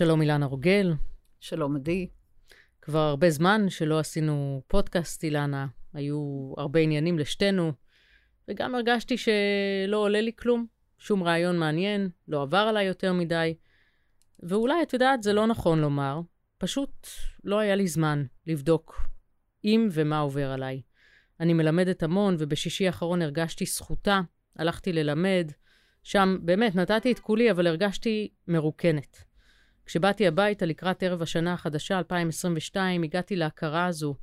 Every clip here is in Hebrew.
שלום אילנה רוגל. שלום עדי. כבר הרבה זמן שלא עשינו פודקאסט, אילנה. היו הרבה עניינים לשתינו, וגם הרגשתי שלא עולה לי כלום. שום רעיון מעניין, לא עבר עליי יותר מדי. ואולי, את יודעת, זה לא נכון לומר, פשוט לא היה לי זמן לבדוק אם ומה עובר עליי. אני מלמדת המון, ובשישי האחרון הרגשתי זכותה, הלכתי ללמד. שם באמת נתתי את כולי, אבל הרגשתי מרוקנת. כשבאתי הביתה לקראת ערב השנה החדשה, 2022, הגעתי להכרה הזו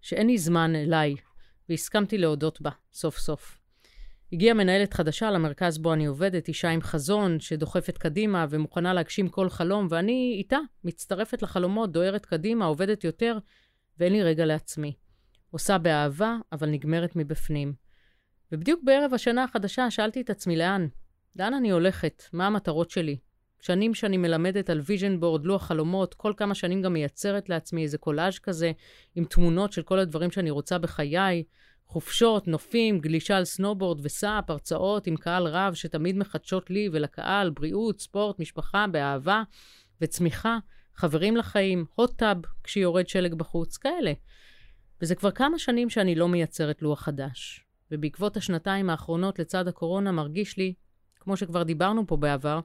שאין לי זמן אליי, והסכמתי להודות בה, סוף סוף. הגיעה מנהלת חדשה למרכז בו אני עובדת, אישה עם חזון, שדוחפת קדימה ומוכנה להגשים כל חלום, ואני איתה, מצטרפת לחלומות, דוהרת קדימה, עובדת יותר, ואין לי רגע לעצמי. עושה באהבה, אבל נגמרת מבפנים. ובדיוק בערב השנה החדשה שאלתי את עצמי לאן? לאן אני הולכת? מה המטרות שלי? שנים שאני מלמדת על vision board, לוח חלומות, כל כמה שנים גם מייצרת לעצמי איזה קולאז' כזה, עם תמונות של כל הדברים שאני רוצה בחיי, חופשות, נופים, גלישה על סנובורד וסאפ, הרצאות עם קהל רב שתמיד מחדשות לי ולקהל, בריאות, ספורט, משפחה, באהבה וצמיחה, חברים לחיים, tub כשיורד שלג בחוץ, כאלה. וזה כבר כמה שנים שאני לא מייצרת לוח חדש. ובעקבות השנתיים האחרונות לצד הקורונה מרגיש לי, כמו שכבר דיברנו פה בעבר,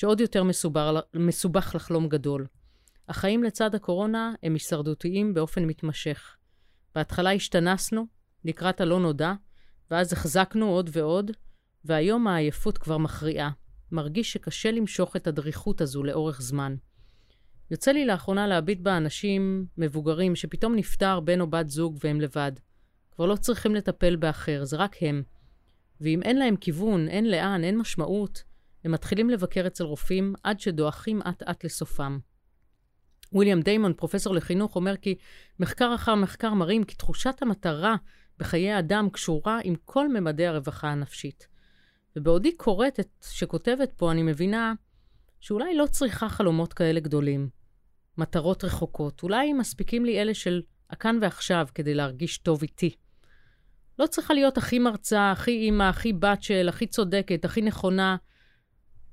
שעוד יותר מסובר, מסובך לחלום גדול. החיים לצד הקורונה הם הישרדותיים באופן מתמשך. בהתחלה השתנסנו, לקראת הלא נודע, ואז החזקנו עוד ועוד, והיום העייפות כבר מכריעה. מרגיש שקשה למשוך את הדריכות הזו לאורך זמן. יוצא לי לאחרונה להביט באנשים מבוגרים שפתאום נפטר בן או בת זוג והם לבד. כבר לא צריכים לטפל באחר, זה רק הם. ואם אין להם כיוון, אין לאן, אין משמעות, הם מתחילים לבקר אצל רופאים עד שדועכים אט-אט לסופם. ויליאם דיימון, פרופסור לחינוך, אומר כי מחקר אחר מחקר מראים כי תחושת המטרה בחיי האדם קשורה עם כל ממדי הרווחה הנפשית. ובעודי קוראת את שכותבת פה, אני מבינה שאולי לא צריכה חלומות כאלה גדולים. מטרות רחוקות. אולי מספיקים לי אלה של הכאן ועכשיו כדי להרגיש טוב איתי. לא צריכה להיות הכי מרצה, הכי אימא, הכי בת של, הכי צודקת, הכי נכונה.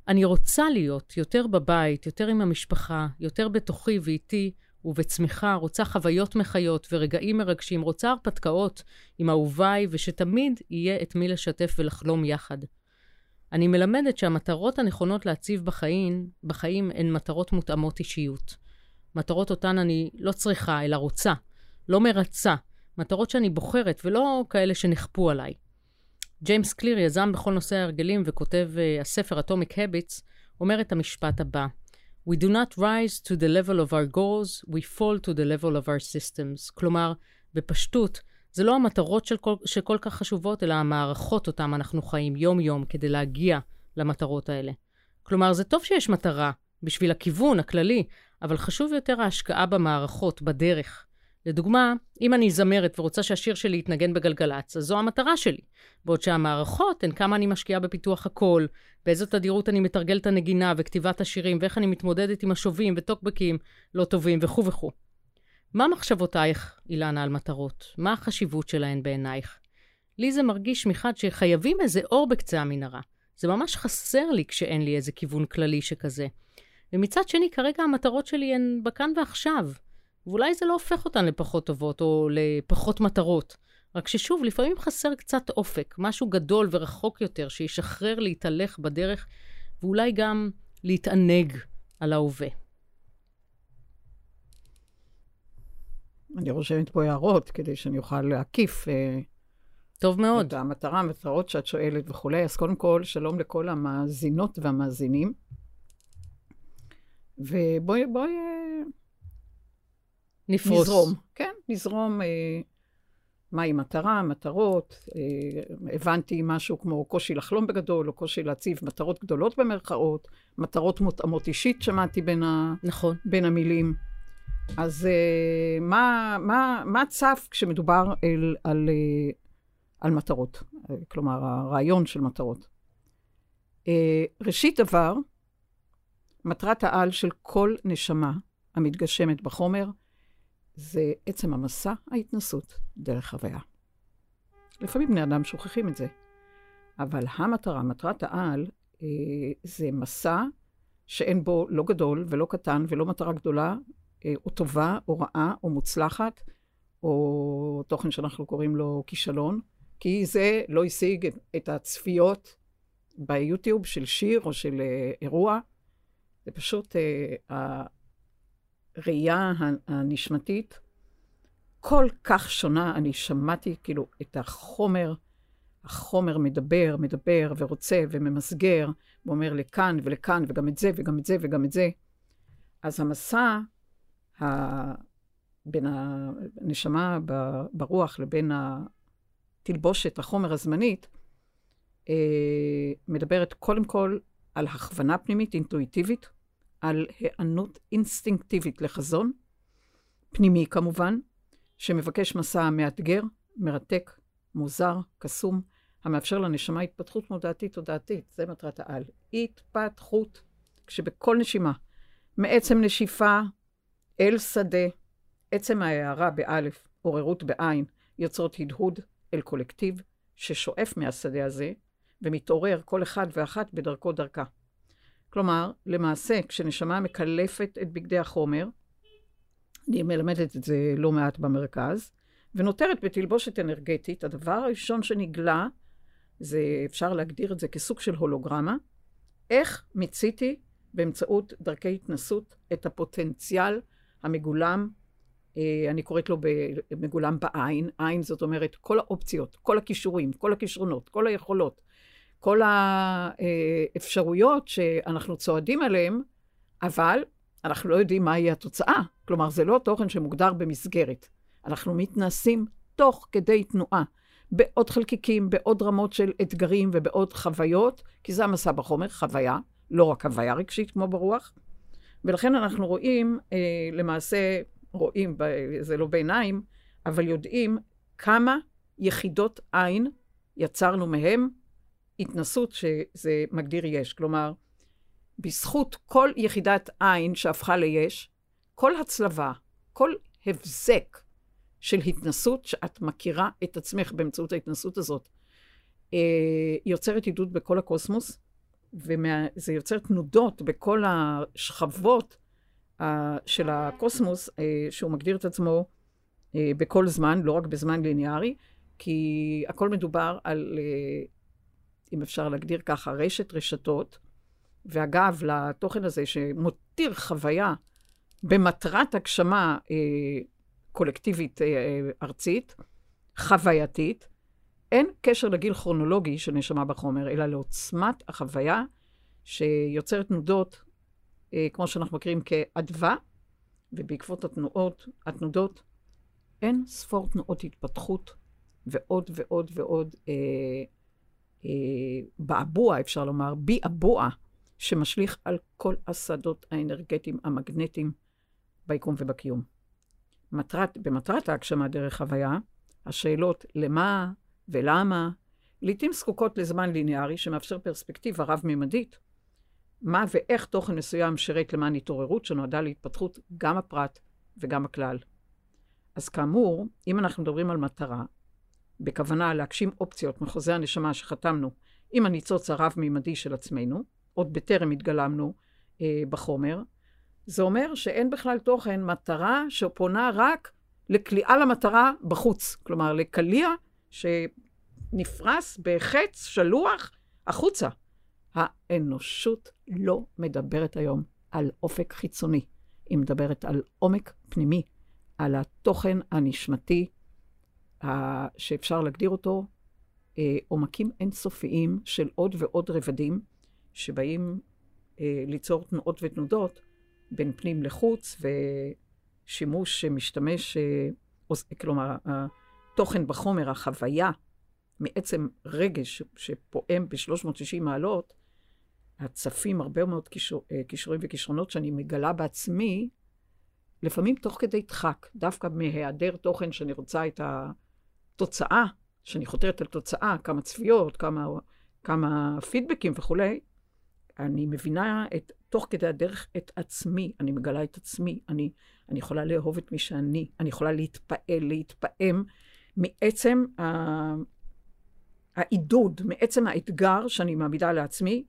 אני רוצה להיות יותר בבית, יותר עם המשפחה, יותר בתוכי ואיתי ובצמיחה, רוצה חוויות מחיות ורגעים מרגשים, רוצה הרפתקאות עם אהוביי, ושתמיד יהיה את מי לשתף ולחלום יחד. אני מלמדת שהמטרות הנכונות להציב בחיים, בחיים הן מטרות מותאמות אישיות. מטרות אותן אני לא צריכה, אלא רוצה, לא מרצה. מטרות שאני בוחרת, ולא כאלה שנכפו עליי. ג'יימס קליר, יזם בכל נושא ההרגלים וכותב uh, הספר Atomic Habits, אומר את המשפט הבא: We do not rise to the level of our goals, we fall to the level of our systems. כלומר, בפשטות, זה לא המטרות של כל, שכל כך חשובות, אלא המערכות אותן אנחנו חיים יום-יום כדי להגיע למטרות האלה. כלומר, זה טוב שיש מטרה בשביל הכיוון הכללי, אבל חשוב יותר ההשקעה במערכות, בדרך. לדוגמה, אם אני זמרת ורוצה שהשיר שלי יתנגן בגלגלצ, אז זו המטרה שלי. בעוד שהמערכות הן כמה אני משקיעה בפיתוח הקול, באיזו תדירות אני מתרגל את הנגינה וכתיבת השירים, ואיך אני מתמודדת עם השובים וטוקבקים לא טובים וכו' וכו'. מה מחשבותייך, אילנה, על מטרות? מה החשיבות שלהן בעינייך? לי זה מרגיש מחד שחייבים איזה אור בקצה המנהרה. זה ממש חסר לי כשאין לי איזה כיוון כללי שכזה. ומצד שני, כרגע המטרות שלי הן בכאן ועכשיו. ואולי זה לא הופך אותן לפחות טובות או לפחות מטרות. רק ששוב, לפעמים חסר קצת אופק, משהו גדול ורחוק יותר, שישחרר להתהלך בדרך, ואולי גם להתענג על ההווה. אני רושמת פה הערות כדי שאני אוכל להקיף. אה, טוב מאוד. את המטרה, המטרות שאת שואלת וכולי. אז קודם כל, שלום לכל המאזינות והמאזינים. ובואי, בואי... אה, נפרוס. נזרום. כן, נזרום. אה, מהי מטרה, מטרות. אה, הבנתי משהו כמו קושי לחלום בגדול, או קושי להציב מטרות גדולות במרכאות, מטרות מותאמות אישית, שמעתי בין, ה, נכון. בין המילים. אז אה, מה, מה, מה צף כשמדובר אל, על, אה, על מטרות? אה, כלומר, הרעיון של מטרות. אה, ראשית דבר, מטרת העל של כל נשמה המתגשמת בחומר, זה עצם המסע ההתנסות דרך חוויה. לפעמים בני אדם שוכחים את זה, אבל המטרה, מטרת העל, אה, זה מסע שאין בו לא גדול ולא קטן ולא מטרה גדולה, אה, או טובה, או רעה, או מוצלחת, או תוכן שאנחנו קוראים לו כישלון, כי זה לא השיג את הצפיות ביוטיוב של שיר או של אה, אירוע. זה פשוט הראייה הנשמתית כל כך שונה. אני שמעתי כאילו את החומר, החומר מדבר, מדבר ורוצה וממסגר, ואומר לכאן ולכאן, וגם את זה וגם את זה וגם את זה. אז המסע ה... בין הנשמה ברוח לבין התלבושת, החומר הזמנית, אה, מדברת קודם כל על הכוונה פנימית, אינטואיטיבית, על היענות אינסטינקטיבית לחזון, פנימי כמובן, שמבקש מסע מאתגר, מרתק, מוזר, קסום, המאפשר לנשמה התפתחות מודעתית תודעתית. זה מטרת העל. התפתחות, כשבכל נשימה, מעצם נשיפה אל שדה, עצם ההערה באלף, עוררות בעין, יוצרות הדהוד אל קולקטיב ששואף מהשדה הזה, ומתעורר כל אחד ואחת בדרכו דרכה. כלומר, למעשה, כשנשמה מקלפת את בגדי החומר, אני מלמדת את זה לא מעט במרכז, ונותרת בתלבושת אנרגטית, הדבר הראשון שנגלה, זה, אפשר להגדיר את זה כסוג של הולוגרמה, איך מיציתי באמצעות דרכי התנסות את הפוטנציאל המגולם, אה, אני קוראת לו מגולם בעין, עין זאת אומרת כל האופציות, כל הכישורים, כל הכישרונות, כל היכולות, כל האפשרויות שאנחנו צועדים עליהן, אבל אנחנו לא יודעים מה יהיה התוצאה. כלומר, זה לא תוכן שמוגדר במסגרת. אנחנו מתנסים תוך כדי תנועה, בעוד חלקיקים, בעוד רמות של אתגרים ובעוד חוויות, כי זה המסע בחומר, חוויה, לא רק הוויה רגשית כמו ברוח. ולכן אנחנו רואים, אה, למעשה, רואים, זה לא בעיניים, אבל יודעים כמה יחידות עין יצרנו מהם התנסות שזה מגדיר יש. כלומר, בזכות כל יחידת עין שהפכה ליש, כל הצלבה, כל הבזק של התנסות, שאת מכירה את עצמך באמצעות ההתנסות הזאת, אה, יוצרת עידוד בכל הקוסמוס, וזה יוצר תנודות בכל השכבות אה, של הקוסמוס, אה, שהוא מגדיר את עצמו בכל זמן, לא רק בזמן ליניארי, כי הכל מדובר על, אם אפשר להגדיר ככה, רשת רשתות, ואגב, לתוכן הזה שמותיר חוויה במטרת הגשמה אה, קולקטיבית אה, ארצית, חווייתית, אין קשר לגיל כרונולוגי של נשמה בחומר, אלא לעוצמת החוויה שיוצרת תנודות, אה, כמו שאנחנו מכירים כאדווה, ובעקבות התנועות, התנודות, אין ספור תנועות התפתחות ועוד ועוד ועוד אה, אה, בעבוע, אפשר לומר, ביעבוע, שמשליך על כל השדות האנרגטיים המגנטיים ביקום ובקיום. מטרת, במטרת ההגשמה דרך הוויה, השאלות למה ולמה, לעתים זקוקות לזמן ליניארי שמאפשר פרספקטיבה רב-ממדית, מה ואיך תוכן מסוים שירת למען התעוררות שנועדה להתפתחות גם הפרט וגם הכלל. אז כאמור, אם אנחנו מדברים על מטרה, בכוונה להגשים אופציות מחוזה הנשמה שחתמנו עם הניצוץ הרב-ממדי של עצמנו, עוד בטרם התגלמנו אה, בחומר, זה אומר שאין בכלל תוכן מטרה שפונה רק לכליאה למטרה בחוץ. כלומר, לקליע שנפרס בחץ שלוח החוצה. האנושות לא מדברת היום על אופק חיצוני, היא מדברת על עומק פנימי, על התוכן הנשמתי, שאפשר להגדיר אותו אה, עומקים אינסופיים של עוד ועוד רבדים, שבאים אה, ליצור תנועות ותנודות בין פנים לחוץ, ושימוש שמשתמש, אה, כלומר, התוכן בחומר, החוויה, מעצם רגש שפועם ב-360 מעלות, הצפים הרבה מאוד כישור, כישורים וכישרונות שאני מגלה בעצמי, לפעמים תוך כדי דחק, דווקא מהיעדר תוכן שאני רוצה את התוצאה, שאני חותרת על תוצאה, כמה צפיות, כמה, כמה פידבקים וכולי, אני מבינה את, תוך כדי הדרך את עצמי, אני מגלה את עצמי, אני, אני יכולה לאהוב את מי שאני, אני יכולה להתפעל, להתפעם מעצם. העידוד, מעצם האתגר שאני מעמידה לעצמי,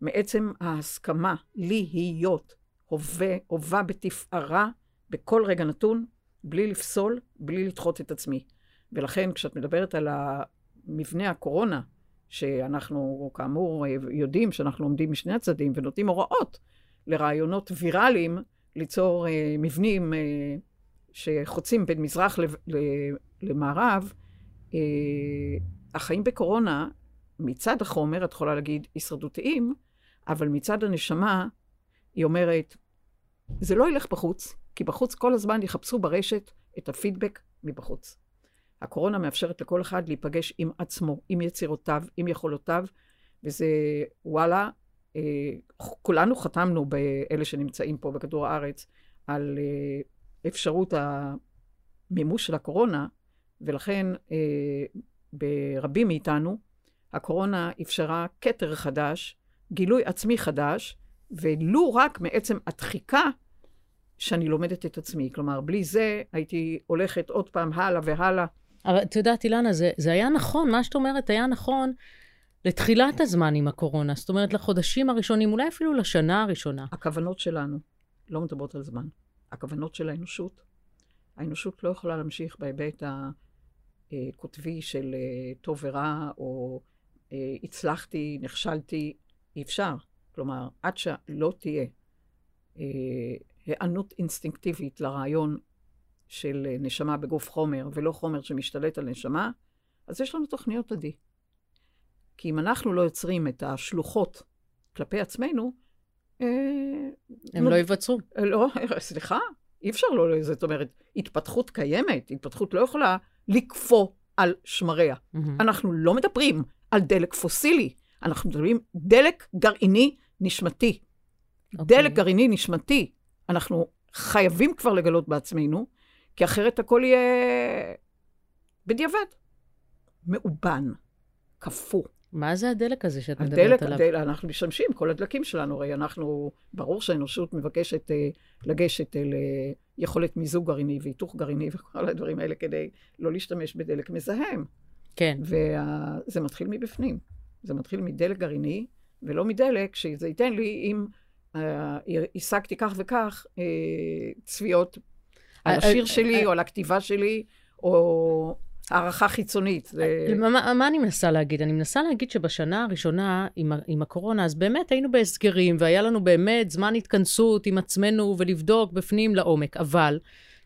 מעצם ההסכמה להיות הווה, הווה בתפארה בכל רגע נתון, בלי לפסול, בלי לדחות את עצמי. ולכן, כשאת מדברת על מבנה הקורונה, שאנחנו כאמור יודעים שאנחנו עומדים משני הצדדים ונותנים הוראות לרעיונות ויראליים ליצור אה, מבנים אה, שחוצים בין מזרח למערב, אה, החיים בקורונה, מצד החומר, את יכולה להגיד, הישרדותיים, אבל מצד הנשמה, היא אומרת, זה לא ילך בחוץ, כי בחוץ כל הזמן יחפשו ברשת את הפידבק מבחוץ. הקורונה מאפשרת לכל אחד להיפגש עם עצמו, עם יצירותיו, עם יכולותיו, וזה, וואלה, אה, כולנו חתמנו, באלה שנמצאים פה בכדור הארץ, על אה, אפשרות המימוש של הקורונה, ולכן אה, ברבים מאיתנו, הקורונה אפשרה כתר חדש, גילוי עצמי חדש, ולו רק מעצם הדחיקה שאני לומדת את עצמי. כלומר, בלי זה הייתי הולכת עוד פעם הלאה והלאה. אבל את יודעת, אילנה, זה, זה היה נכון, מה שאת אומרת היה נכון לתחילת הזמן עם הקורונה. זאת אומרת, לחודשים הראשונים, אולי אפילו לשנה הראשונה. הכוונות שלנו לא מדברות על זמן. הכוונות של האנושות. האנושות לא יכולה להמשיך בהיבט הקוטבי של אה, טוב ורע, או אה, הצלחתי, נכשלתי, אי אפשר. כלומר, עד שלא תהיה אה, היענות אינסטינקטיבית לרעיון של נשמה בגוף חומר, ולא חומר שמשתלט על נשמה, אז יש לנו תוכניות עדי. כי אם אנחנו לא יוצרים את השלוחות כלפי עצמנו, אה, הם לא יווצרו. לא, סליחה, אי אפשר לא, זאת אומרת, התפתחות קיימת, התפתחות לא יכולה לקפוא על שמריה. Mm-hmm. אנחנו לא מדברים על דלק פוסילי, אנחנו מדברים דלק גרעיני נשמתי. Okay. אוקיי. דלק גרעיני נשמתי, אנחנו חייבים כבר לגלות בעצמנו, כי אחרת הכל יהיה בדיעבד. מאובן, קפוא. מה זה הדלק הזה שאת הדלק, מדברת עליו? הדלק, אנחנו משתמשים, כל הדלקים שלנו, הרי אנחנו, ברור שהאנושות מבקשת אה, לגשת אל אה, יכולת מיזוג גרעיני והיתוך גרעיני וכל הדברים האלה כדי לא להשתמש בדלק מזהם. כן. וזה מתחיל מבפנים. זה מתחיל מדלק גרעיני, ולא מדלק שזה ייתן לי אם אה, השגתי כך וכך אה, צביעות על אה, השיר שלי, או על הכתיבה שלי, או הערכה חיצונית. זה... מה, מה אני מנסה להגיד? אני מנסה להגיד שבשנה הראשונה עם, עם הקורונה, אז באמת היינו בהסגרים, והיה לנו באמת זמן התכנסות עם עצמנו ולבדוק בפנים לעומק, אבל...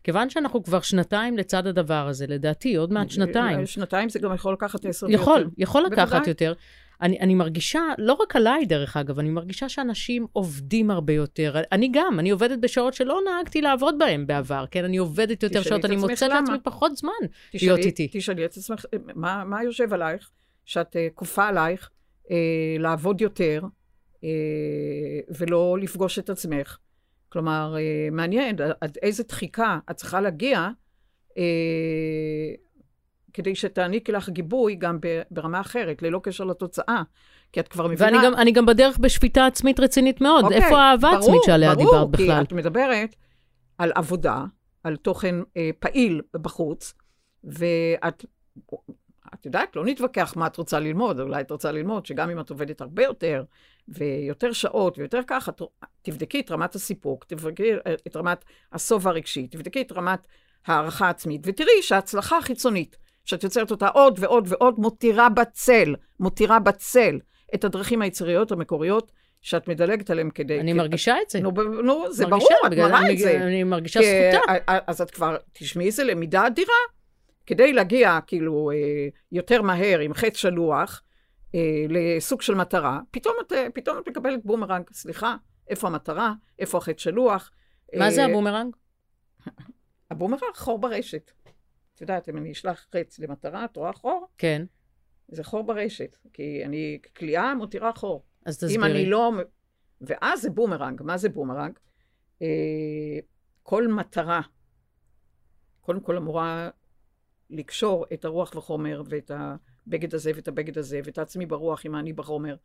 כיוון שאנחנו כבר שנתיים לצד הדבר הזה, לדעתי, עוד מעט שנתיים. שנתיים זה גם יכול לקחת עשר יכול, יותר. יכול לקחת בוודאי. יותר. אני, אני מרגישה, לא רק עליי דרך אגב, אני מרגישה שאנשים עובדים הרבה יותר. אני גם, אני עובדת בשעות שלא נהגתי לעבוד בהן בעבר, כן? אני עובדת יותר שעות, אני מוצאת לעצמי פחות זמן תשאלי, להיות איתי. תשאלי את עצמך, מה, מה יושב עלייך, שאת uh, כופה עלייך uh, לעבוד יותר uh, ולא לפגוש את עצמך? כלומר, uh, מעניין עד איזה דחיקה את צריכה להגיע uh, כדי שתעניקי לך גיבוי גם ברמה אחרת, ללא קשר לתוצאה. כי את כבר מבינה... ואני גם, אני גם בדרך בשפיטה עצמית רצינית מאוד. אוקיי, איפה האהבה העצמית שעליה ברור, דיברת בכלל? ברור, כי את מדברת על עבודה, על תוכן אה, פעיל בחוץ, ואת... את יודעת, לא נתווכח מה את רוצה ללמוד, אולי את רוצה ללמוד שגם אם את עובדת הרבה יותר, ויותר שעות, ויותר ככה, תבדקי את רמת הסיפוק, תבדקי את רמת הסוב הרגשי, תבדקי את רמת הערכה עצמית, ותראי שההצלחה החיצונית שאת יוצרת אותה עוד ועוד ועוד, מותירה בצל, מותירה בצל את הדרכים היצריות המקוריות שאת מדלגת עליהן כדי... אני מרגישה את זה. נו, נו זה מרגישה, ברור, את מראה את זה. אני מרגישה זכותה. אז את כבר, תשמעי איזה למידה אדירה. כדי להגיע, כאילו, אה, יותר מהר עם חץ שלוח אה, לסוג של מטרה, פתאום את, אה, פתאום את מקבלת בומרנג. סליחה, איפה המטרה? איפה החץ שלוח? מה זה הבומרנג? הבומרנג, חור ברשת. את יודעת, אם אני אשלח חץ למטרה, את רואה חור? כן. זה חור ברשת, כי אני, כליאה מותירה חור. אז תסבירי. אם אני לא... ואז זה בומרנג. מה זה בומרנג? אה, כל מטרה, קודם כל אמורה לקשור את הרוח וחומר, ואת הבגד הזה ואת הבגד הזה, ואת העצמי ברוח עם האני בחומר.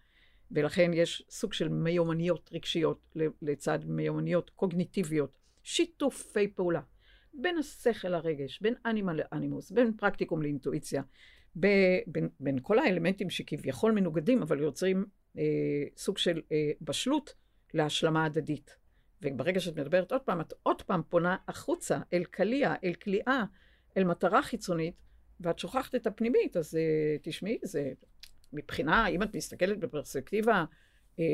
ולכן יש סוג של מיומנויות רגשיות לצד מיומנויות קוגניטיביות, שיתופי פעולה. בין השכל לרגש, בין אנימה לאנימוס, בין פרקטיקום לאינטואיציה, בין, בין כל האלמנטים שכביכול מנוגדים, אבל יוצרים אה, סוג של אה, בשלות להשלמה הדדית. וברגע שאת מדברת עוד פעם, את עוד פעם פונה החוצה, אל קליע, אל כליאה, אל מטרה חיצונית, ואת שוכחת את הפנימית, אז אה, תשמעי, זה מבחינה, אם את מסתכלת בפרספקטיבה אה,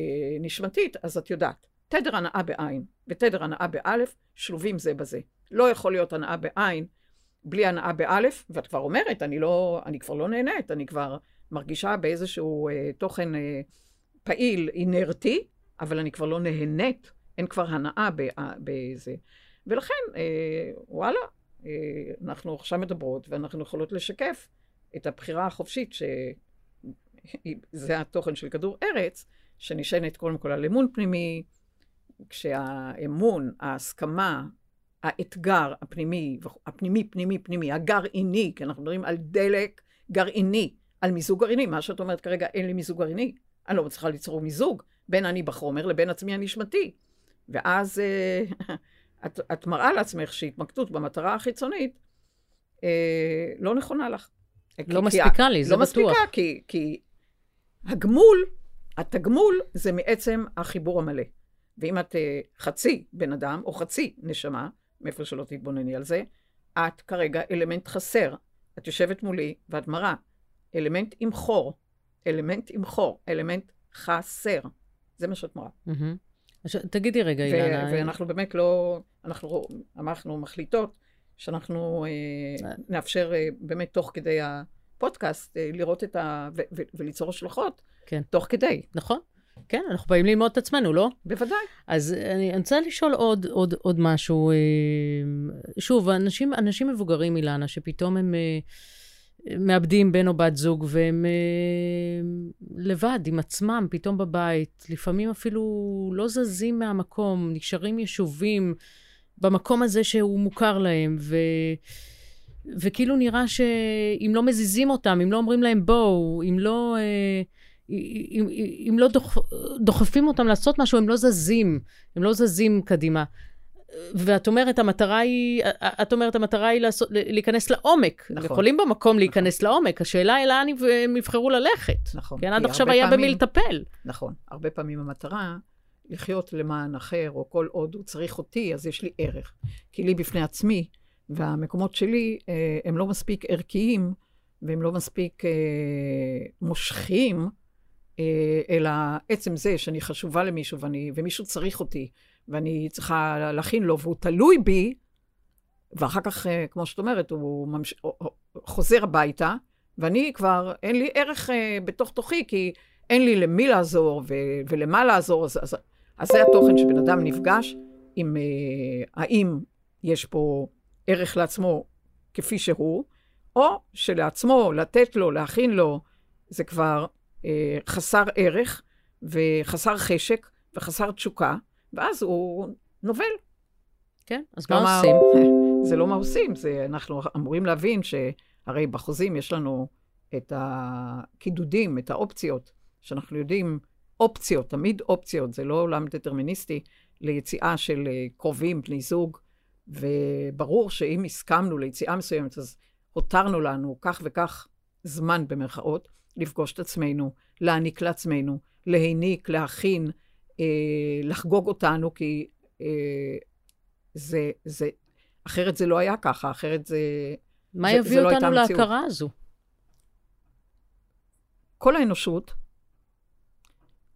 נשמתית, אז את יודעת, תדר הנאה בעין ותדר הנאה באלף שלובים זה בזה. לא יכול להיות הנאה בעין בלי הנאה באלף, ואת כבר אומרת, אני, לא, אני כבר לא נהנית, אני כבר מרגישה באיזשהו אה, תוכן אה, פעיל, אינרטי, אבל אני כבר לא נהנית, אין כבר הנאה בזה. ולכן, אה, וואלה, אה, אנחנו עכשיו מדברות, ואנחנו יכולות לשקף את הבחירה החופשית, שזה התוכן של כדור ארץ, שנשענת קודם כל על אמון פנימי, כשהאמון, ההסכמה, האתגר הפנימי, הפנימי, פנימי, פנימי, הגרעיני, כי אנחנו מדברים על דלק גרעיני, על מיזוג גרעיני. מה שאת אומרת כרגע, אין לי מיזוג גרעיני. אני לא מצליחה ליצור מיזוג בין אני בחומר לבין עצמי הנשמתי. ואז אה, את, את מראה לעצמך שהתמקדות במטרה החיצונית אה, לא נכונה לך. לא כי, מספיקה לי, זה לא בטוח. לא מספיקה, כי, כי הגמול, התגמול זה מעצם החיבור המלא. ואם את אה, חצי בן אדם, או חצי נשמה, מאיפה שלא תתבונני על זה, את כרגע אלמנט חסר. את יושבת מולי ואת מראה אלמנט עם חור, אלמנט עם חור, אלמנט חסר. זה מה שאת מראה. Mm-hmm. תגידי רגע, אילנה. ואנחנו באמת לא, אנחנו, אנחנו מחליטות שאנחנו אה, אה. נאפשר אה, באמת תוך כדי הפודקאסט אה, לראות את ה... ו- ו- וליצור השלכות כן. תוך כדי. נכון. כן, אנחנו באים ללמוד את עצמנו, לא? בוודאי. אז אני, אני רוצה לשאול עוד, עוד, עוד משהו. אה, שוב, אנשים, אנשים מבוגרים, אילנה, שפתאום הם אה, מאבדים בן או בת זוג, והם אה, לבד, עם עצמם, פתאום בבית, לפעמים אפילו לא זזים מהמקום, נשארים יישובים במקום הזה שהוא מוכר להם, ו... וכאילו נראה שאם לא מזיזים אותם, אם לא אומרים להם בואו, אם לא... אה, אם, אם לא דוח, דוחפים אותם לעשות משהו, הם לא זזים, הם לא זזים קדימה. ואת אומרת, המטרה היא, את אומרת, המטרה היא לעשות, להיכנס לעומק. נכון. יכולים במקום להיכנס נכון. לעומק, השאלה היא לאן הם יבחרו ללכת. נכון. כן, עד עכשיו היה פעמים, במי לטפל. נכון. הרבה פעמים המטרה, לחיות למען אחר, או כל עוד הוא צריך אותי, אז יש לי ערך. כי לי בפני עצמי, והמקומות שלי, אה, הם לא מספיק ערכיים, והם לא מספיק אה, מושכים, אלא עצם זה שאני חשובה למישהו ואני, ומישהו צריך אותי, ואני צריכה להכין לו, והוא תלוי בי, ואחר כך, אה, כמו שאת אומרת, הוא ממש... חוזר הביתה, ואני כבר, אין לי ערך אה, בתוך תוכי, כי אין לי למי לעזור ו... ולמה לעזור. אז, אז, אז זה התוכן שבן אדם נפגש עם האם יש פה ערך לעצמו כפי שהוא, או שלעצמו, לתת לו, להכין לו, זה כבר אה, חסר ערך וחסר חשק וחסר תשוקה, ואז הוא נובל. כן, אז מה עושים? זה לא מה עושים, זה, אנחנו אמורים להבין שהרי בחוזים יש לנו את הקידודים, את האופציות, שאנחנו יודעים, אופציות, תמיד אופציות, זה לא עולם דטרמיניסטי, ליציאה של אה, קרובים, בני זוג, וברור שאם הסכמנו ליציאה מסוימת, אז הותרנו לנו כך וכך זמן במרכאות, לפגוש את עצמנו, להעניק לעצמנו, להעניק, להכין, אה, לחגוג אותנו, כי אה, זה, זה, אחרת זה לא היה ככה, אחרת זה... מה זה, יביא זה לא אותנו לא להכרה הזו? כל האנושות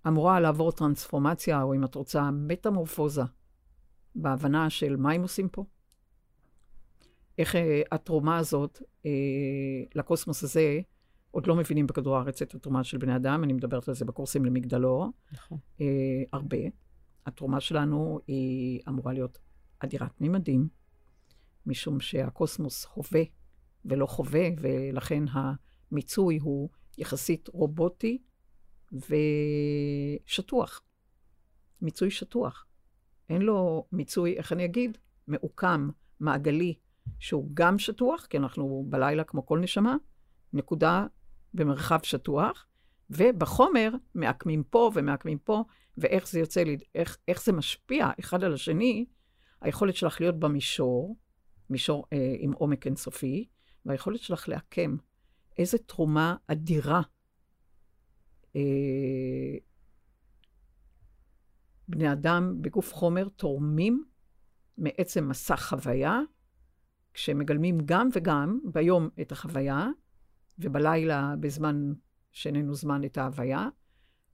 אמורה לעבור טרנספורמציה, או אם את רוצה, מטמורפוזה, בהבנה של מה הם עושים פה. איך אה, התרומה הזאת אה, לקוסמוס הזה עוד לא מבינים בכדור הארץ את התרומה של בני אדם, אני מדברת על זה בקורסים למגדלור. נכון. אה, הרבה. התרומה שלנו היא אמורה להיות אדירת ממדים, משום שהקוסמוס הווה ולא חווה, ולכן המיצוי הוא יחסית רובוטי ושטוח. מיצוי שטוח. אין לו מיצוי, איך אני אגיד? מעוקם, מעגלי, שהוא גם שטוח, כי אנחנו בלילה כמו כל נשמה, נקודה במרחב שטוח, ובחומר מעקמים פה ומעקמים פה, ואיך זה יוצא איך, איך זה משפיע אחד על השני, היכולת שלך להיות במישור, מישור אה, עם עומק אינסופי, והיכולת שלך לעקם. איזה תרומה אדירה אה, בני אדם בגוף חומר תורמים מעצם מסע חוויה, כשמגלמים גם וגם ביום את החוויה, ובלילה, בזמן שאיננו זמן, את ההוויה.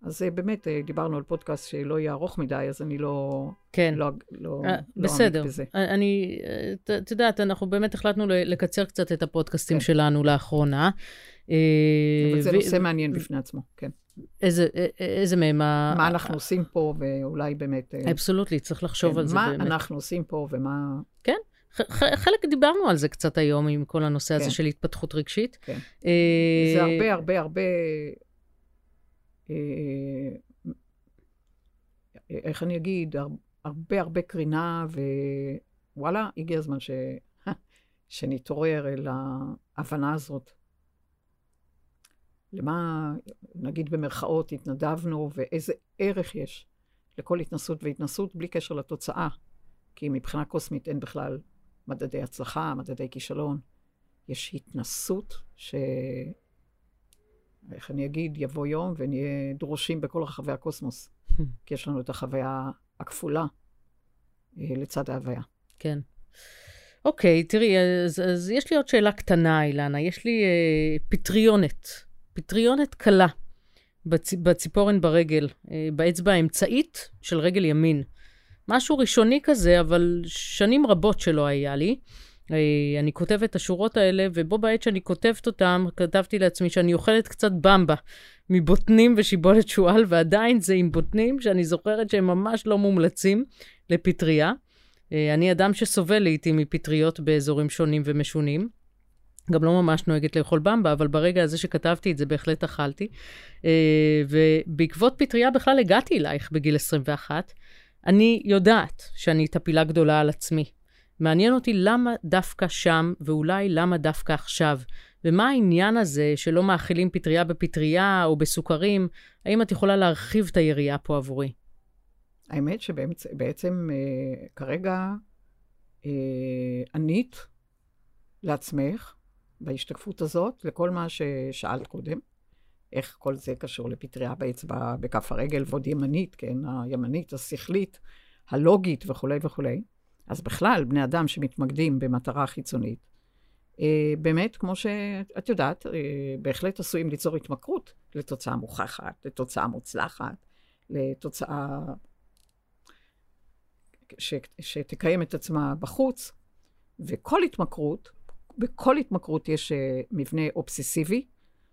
אז באמת, אה, דיברנו על פודקאסט שלא יהיה ארוך מדי, אז אני לא... כן. לא, לא, אה, לא בסדר. אעמיק בזה. אני, את יודעת, אנחנו באמת החלטנו לקצר קצת את הפודקאסטים כן. שלנו לאחרונה. אה, אבל זה ו- נושא מעניין בפני עצמו, כן. איזה, איזה מהם? ה- מה אנחנו עושים פה, ואולי באמת... אה, אבסולוטלי, צריך לחשוב כן, על זה מה באמת. אנחנו עושים פה ומה... ח- חלק דיברנו על זה קצת היום, עם כל הנושא הזה כן. של התפתחות רגשית. כן. אה, זה הרבה, הרבה, הרבה... אה, איך אני אגיד? הר- הרבה, הרבה קרינה, ווואלה, הגיע הזמן ש... שנתעורר אל ההבנה הזאת. למה, נגיד במרכאות, התנדבנו, ואיזה ערך יש לכל התנסות והתנסות, בלי קשר לתוצאה. כי מבחינה קוסמית אין בכלל מדדי הצלחה, מדדי כישלון. יש התנסות ש... איך אני אגיד, יבוא יום ונהיה דרושים בכל רחבי הקוסמוס. כי יש לנו את החוויה הכפולה אה, לצד ההוויה. כן. אוקיי, תראי, אז, אז יש לי עוד שאלה קטנה, אילנה. יש לי אה, פטריונת, פטריונת קלה בצ, בציפורן ברגל, אה, באצבע האמצעית של רגל ימין. משהו ראשוני כזה, אבל שנים רבות שלא היה לי. אה, אני כותבת את השורות האלה, ובו בעת שאני כותבת אותם, כתבתי לעצמי שאני אוכלת קצת במבה מבוטנים ושיבולת שועל, ועדיין זה עם בוטנים שאני זוכרת שהם ממש לא מומלצים לפטריה. אה, אני אדם שסובל לעיתים מפטריות באזורים שונים ומשונים. גם לא ממש נוהגת לאכול במבה, אבל ברגע הזה שכתבתי את זה בהחלט אכלתי. אה, ובעקבות פטריה בכלל הגעתי אלייך בגיל 21. אני יודעת שאני טפילה גדולה על עצמי. מעניין אותי למה דווקא שם, ואולי למה דווקא עכשיו. ומה העניין הזה שלא מאכילים פטריה בפטריה או בסוכרים? האם את יכולה להרחיב את היריעה פה עבורי? האמת שבעצם אה, כרגע אה, ענית לעצמך בהשתקפות הזאת לכל מה ששאלת קודם. איך כל זה קשור לפטריה באצבע, בכף הרגל, ועוד ימנית, כן, הימנית, השכלית, הלוגית וכולי וכולי. אז בכלל, בני אדם שמתמקדים במטרה חיצונית, אה, באמת, כמו שאת יודעת, אה, בהחלט עשויים ליצור התמכרות לתוצאה מוכחת, לתוצאה מוצלחת, לתוצאה ש, שתקיים את עצמה בחוץ, וכל התמכרות, בכל התמכרות יש אה, מבנה אובססיבי,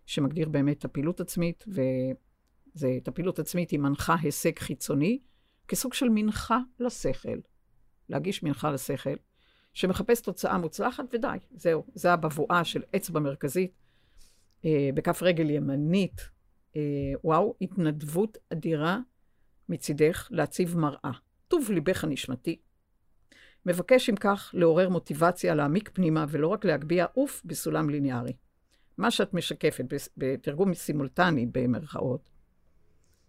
שמגדיר באמת טפילות עצמית, וזה טפילות עצמית היא מנחה הישג חיצוני, כסוג של מנחה לשכל, להגיש מנחה לשכל, שמחפש תוצאה מוצלחת, ודי, זהו. זה הבבואה של אצבע מרכזית אה, בכף רגל ימנית. אה, וואו, התנדבות אדירה מצידך להציב מראה. טוב ליבך הנשמתי. מבקש אם כך לעורר מוטיבציה להעמיק פנימה ולא רק להגביה עוף בסולם ליניארי. מה שאת משקפת בתרגום סימולטני במרכאות.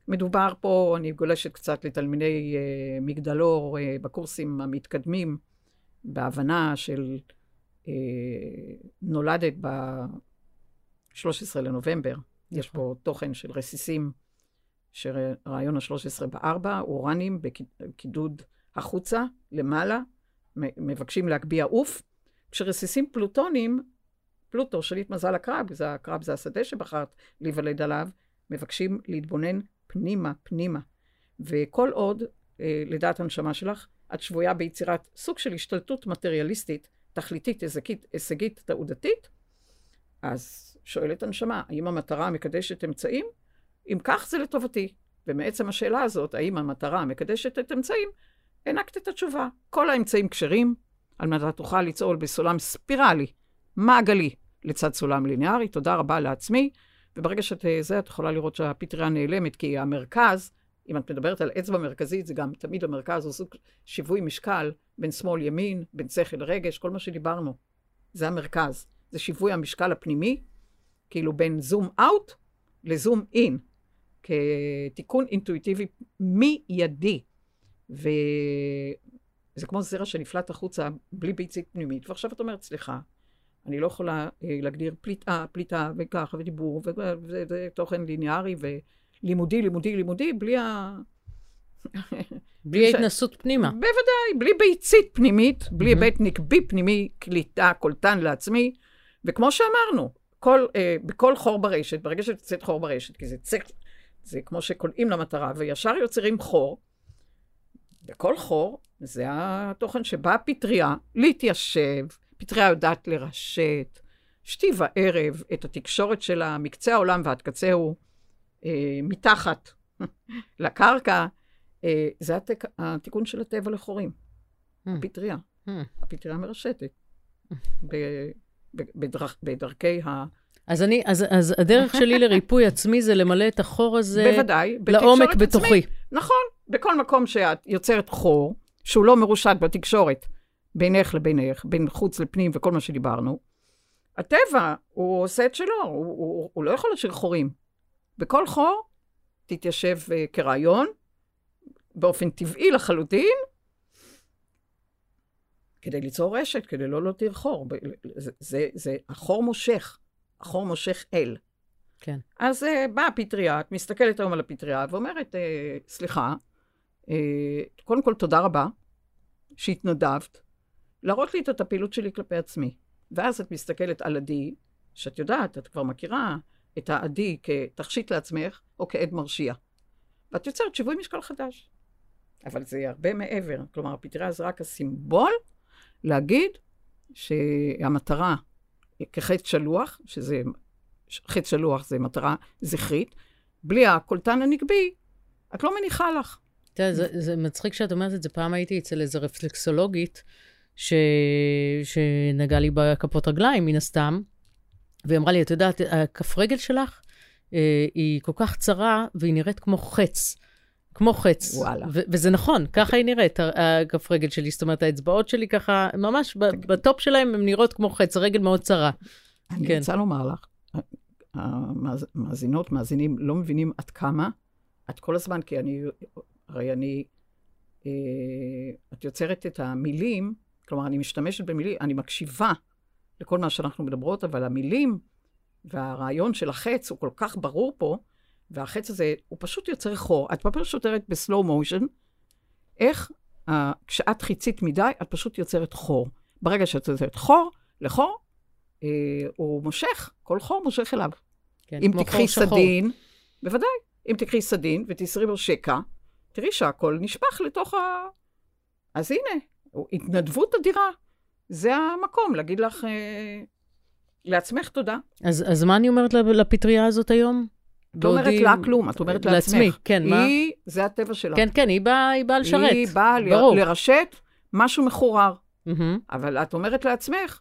מדובר פה, אני גולשת קצת לתלמידי uh, מגדלור uh, בקורסים המתקדמים, בהבנה של uh, נולדת ב-13 לנובמבר. נכון. יש פה תוכן של רסיסים, שרעיון ה-13 בארבע, אורנים בקידוד החוצה, למעלה, מבקשים להגביה עוף, כשרסיסים פלוטונים, פלוטו, שליט מזל הקרב, זה הקרב זה השדה שבחרת להיוולד עליו, מבקשים להתבונן פנימה, פנימה. וכל עוד, אה, לדעת הנשמה שלך, את שבויה ביצירת סוג של השתלטות מטריאליסטית, תכליתית, הישגית, הישגית תעודתית, אז שואלת הנשמה, האם המטרה מקדשת אמצעים? אם כך, זה לטובתי. ומעצם השאלה הזאת, האם המטרה מקדשת את אמצעים, הענקת את התשובה. כל האמצעים כשרים, על מנת תוכל לצעול בסולם ספירלי, מעגלי, לצד סולם ליניארי. תודה רבה לעצמי. וברגע שאת זה, את יכולה לראות שהפטריה נעלמת, כי המרכז, אם את מדברת על אצבע מרכזית, זה גם תמיד המרכז, הוא סוג שיווי משקל בין שמאל ימין, בין שכל לרגש, כל מה שדיברנו. זה המרכז. זה שיווי המשקל הפנימי, כאילו בין זום אאוט לזום אין, כתיקון אינטואיטיבי מיידי. וזה כמו זרע שנפלט החוצה בלי ביצית פנימית, ועכשיו את אומרת, סליחה, אני לא יכולה אה, להגדיר פליטה, פליטה וככה, ודיבור, וזה תוכן ליניארי ולימודי, לימודי, לימודי, בלי בלי ההתנסות פנימה. בוודאי, בלי ביצית פנימית, בלי. היבט נקבי פנימי, קליטה, קולטן לעצמי. וכמו שאמרנו, כל, אה, בכל חור ברשת, ברגע שיוצאת חור ברשת, כי זה צריך, זה כמו שקולעים למטרה, וישר יוצרים חור, בכל חור זה התוכן שבאה פטריה להתיישב, פטריה יודעת לרשת, שתי וערב את התקשורת שלה מקצה העולם ועד קצהו, אה, מתחת לקרקע. אה, זה התק... התיקון של הטבע לחורים, Hmm. הפטריה, Hmm. הפטריה מרשתת. ב... ב... בדרכ... בדרכי ה... אז אני, אז, אז הדרך שלי לריפוי עצמי זה למלא את החור הזה בוודאי, לעומק בתוכי. עצמית. נכון, בכל מקום שאת יוצרת חור, שהוא לא מרושת בתקשורת בינך לבינך, בין חוץ לפנים וכל מה שדיברנו, הטבע, הוא עושה את שלו, הוא, הוא, הוא לא יכול להשאיר חורים. בכל חור תתיישב uh, כרעיון, באופן טבעי לחלוטין, כדי ליצור רשת, כדי לא להותיר חור. זה, זה, זה, החור מושך, החור מושך אל. כן. אז uh, באה הפטריה, את מסתכלת היום על הפטריה ואומרת, uh, סליחה, uh, קודם כל תודה רבה שהתנדבת להראות לי את הפעילות שלי כלפי עצמי. ואז את מסתכלת על עדי, שאת יודעת, את כבר מכירה את העדי כתכשיט לעצמך או כעד מרשיע. ואת יוצרת שיווי משקל חדש. אבל זה הרבה מעבר. כלומר, הפטריה זה רק הסימבול להגיד שהמטרה כחטא שלוח, שזה חטא שלוח זה מטרה זכרית, בלי הקולטן הנגבי, את לא מניחה לך. אתה יודע, זה, מצחיק שאת אומרת את זה. פעם הייתי אצל איזו רפלקסולוגית ש... שנגעה לי בכפות רגליים, מן הסתם, והיא אמרה לי, את יודעת, הכף רגל שלך אה, היא כל כך צרה, והיא נראית כמו חץ. כמו חץ. וואלה. ו- וזה נכון, ככה היא נראית, הכף רגל שלי. זאת אומרת, האצבעות שלי ככה, ממש ב- בטופ שלהם הן נראות כמו חץ, הרגל מאוד צרה. אני כן. רוצה לומר לך, המאזינות, מאזינים, לא מבינים עד כמה, את כל הזמן, כי אני, הרי אני, אה, את יוצרת את המילים, כלומר, אני משתמשת במילים, אני מקשיבה לכל מה שאנחנו מדברות, אבל המילים והרעיון של החץ הוא כל כך ברור פה, והחץ הזה, הוא פשוט יוצר חור. את פשוט שוטרת בסלואו מושן, איך אה, כשאת חיצית מדי, את פשוט יוצרת חור. ברגע שאת יוצרת חור לחור, אה, הוא מושך, כל חור מושך אליו. כן, אם תקחי. סדין, בוודאי, אם תקחי סדין ותסרי בו שקע, תראי שהכל נשפך לתוך ה... אז הנה, התנדבות אדירה. זה המקום להגיד לך, אה, לעצמך תודה. אז, אז מה אני אומרת לפטריה הזאת היום? את לא אומרת לה כלום, את אומרת לעצמי, לעצמך. כן, מה? היא, זה הטבע שלה. כן, כן, היא באה, היא באה לשרת. היא באה. לרשת משהו מחורר. מהמם. אבל את אומרת לעצמך,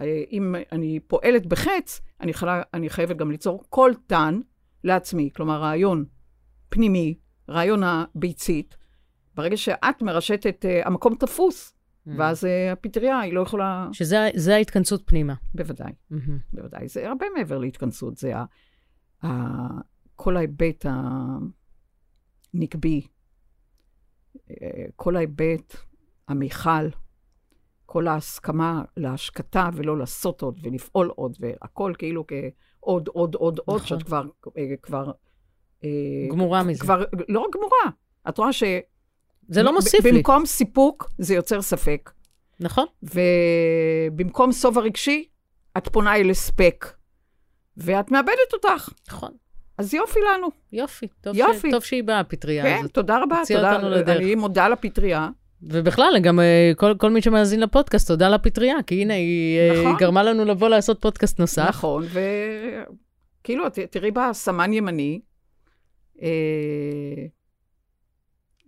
אה, אם אני פועלת בחץ, אני, חלה, אני חייבת גם ליצור כל טען לעצמי. כלומר, רעיון פנימי, רעיון הביצית. ברגע שאת מרשתת, uh, המקום תפוס, ואז uh, הפטריה, היא לא יכולה... שזה זה ההתכנסות פנימה. בוודאי, מהמם. בוודאי. זה הרבה מעבר להתכנסות, זה ה, ה, כל ההיבט הנקבי, אה, כל ההיבט, המיכל, כל ההסכמה להשקטה ולא לעשות עוד ולפעול עוד, והכל כאילו כעוד, עוד, עוד, עוד, נכון. שאת כבר, אה, כבר... אה, גמורה מזה. כבר, לא רק גמורה, את רואה ש... זה לא מוסיף לי. במקום סיפוק, זה יוצר ספק. נכון? ובמקום סובה רגשי, את פונה אל הספק, ואת מאבדת אותך. נכון. אז יופי לנו. יופי. טוב, יופי. ש... טוב שהיא באה, הפטריה כן, הזאת. תודה רבה. תודה. אותנו לדרך. אני מודה לפטריה. ובכלל, גם אה, כל, כל מי שמאזין לפודקאסט, תודה לפטריה, כי הנה, היא, אה, נכון. היא גרמה לנו לבוא לעשות פודקאסט נוסף. נכון, וכאילו, ת- תראי בה סמן ימני. אה,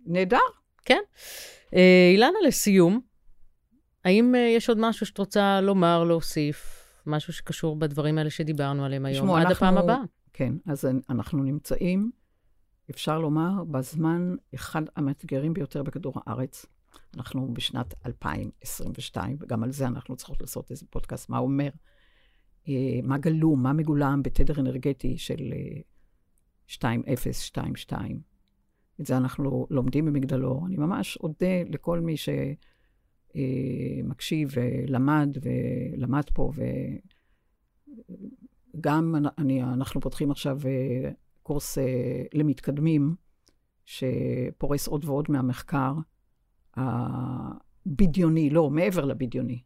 נהדר. אה, אילנה, לסיום, האם אה, יש עוד משהו שאת רוצה לומר, להוסיף, משהו שקשור בדברים האלה שדיברנו עליהם היום, תשמעו, עד אנחנו- הפעם הבאה? כן, אז אנחנו נמצאים, אפשר לומר, בזמן אחד המאתגרים ביותר בכדור הארץ. אנחנו בשנת 2022, וגם על זה אנחנו צריכות לעשות איזה פודקאסט, מה אומר, אה, מה גלום, מה מגולם בתדר אנרגטי של אה, 2022. את זה אנחנו לומדים במגדלור. אני ממש אודה לכל מי שמקשיב ולמד, ולמד פה, וגם אני, אנחנו פותחים עכשיו אה, קורס אה, למתקדמים, שפורס עוד ועוד מהמחקר הבדיוני, לא, מעבר לבדיוני.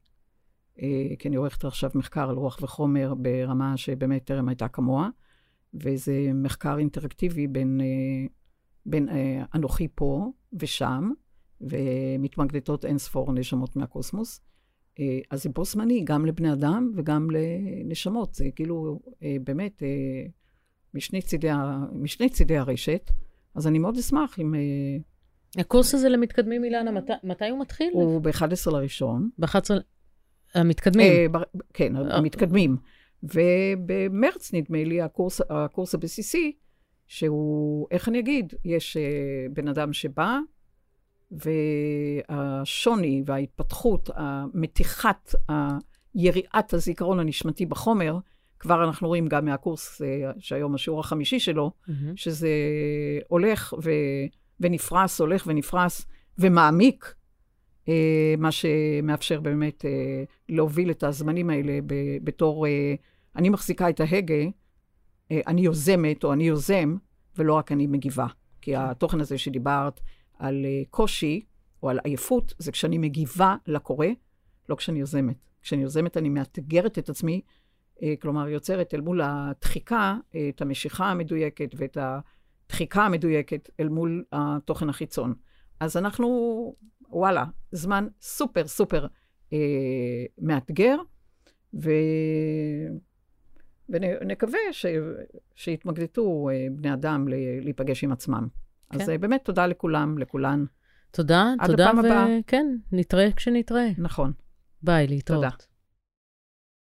אה, כי אני עורכת עכשיו מחקר על רוח וחומר ברמה שבאמת טרם הייתה כמוה, וזה מחקר אינטראקטיבי בין, אה, בין אה, אנוכי פה ושם, ומתמקדטות אין ספור נשמות מהקוסמוס. אז זה בו זמני גם לבני אדם וגם לנשמות. זה כאילו באמת משני צידי, משני צידי הרשת. אז אני מאוד אשמח אם... הקורס הזה למתקדמים, אילנה, מת, מתי הוא מתחיל? הוא ב-11 לראשון. ב-11... המתקדמים. אה, ב- כן, אה. המתקדמים. ובמרץ, נדמה לי, הקורס, הקורס הבסיסי, שהוא, איך אני אגיד, יש אה, בן אדם שבא, והשוני וההתפתחות, המתיחת, יריעת הזיכרון הנשמתי בחומר, כבר אנחנו רואים גם מהקורס, אה, שהיום השיעור החמישי שלו, mm-hmm. שזה הולך ו, ונפרס, הולך ונפרס ומעמיק, אה, מה שמאפשר באמת להוביל את הזמנים האלה בתור, אני מחזיקה את ההגה, אני יוזמת או אני יוזם, ולא רק אני מגיבה. כי התוכן הזה שדיברת על אה, קושי או על עייפות, זה כשאני מגיבה לקורא, לא כשאני יוזמת. כשאני יוזמת אני מאתגרת את עצמי, אה, כלומר יוצרת אל מול הדחיקה אה, את המשיכה המדויקת ואת הדחיקה המדויקת אל מול התוכן החיצון. אז אנחנו וואלה, זמן סופר סופר אה, מאתגר, ו... ונקווה ש... שיתמקדטו אה, בני אדם להיפגש עם עצמם. כן. אז אה, באמת תודה לכולם, לכולן. תודה, עד תודה, וכן, נתראה כשנתראה. נכון. ביי, להתראות. תודה.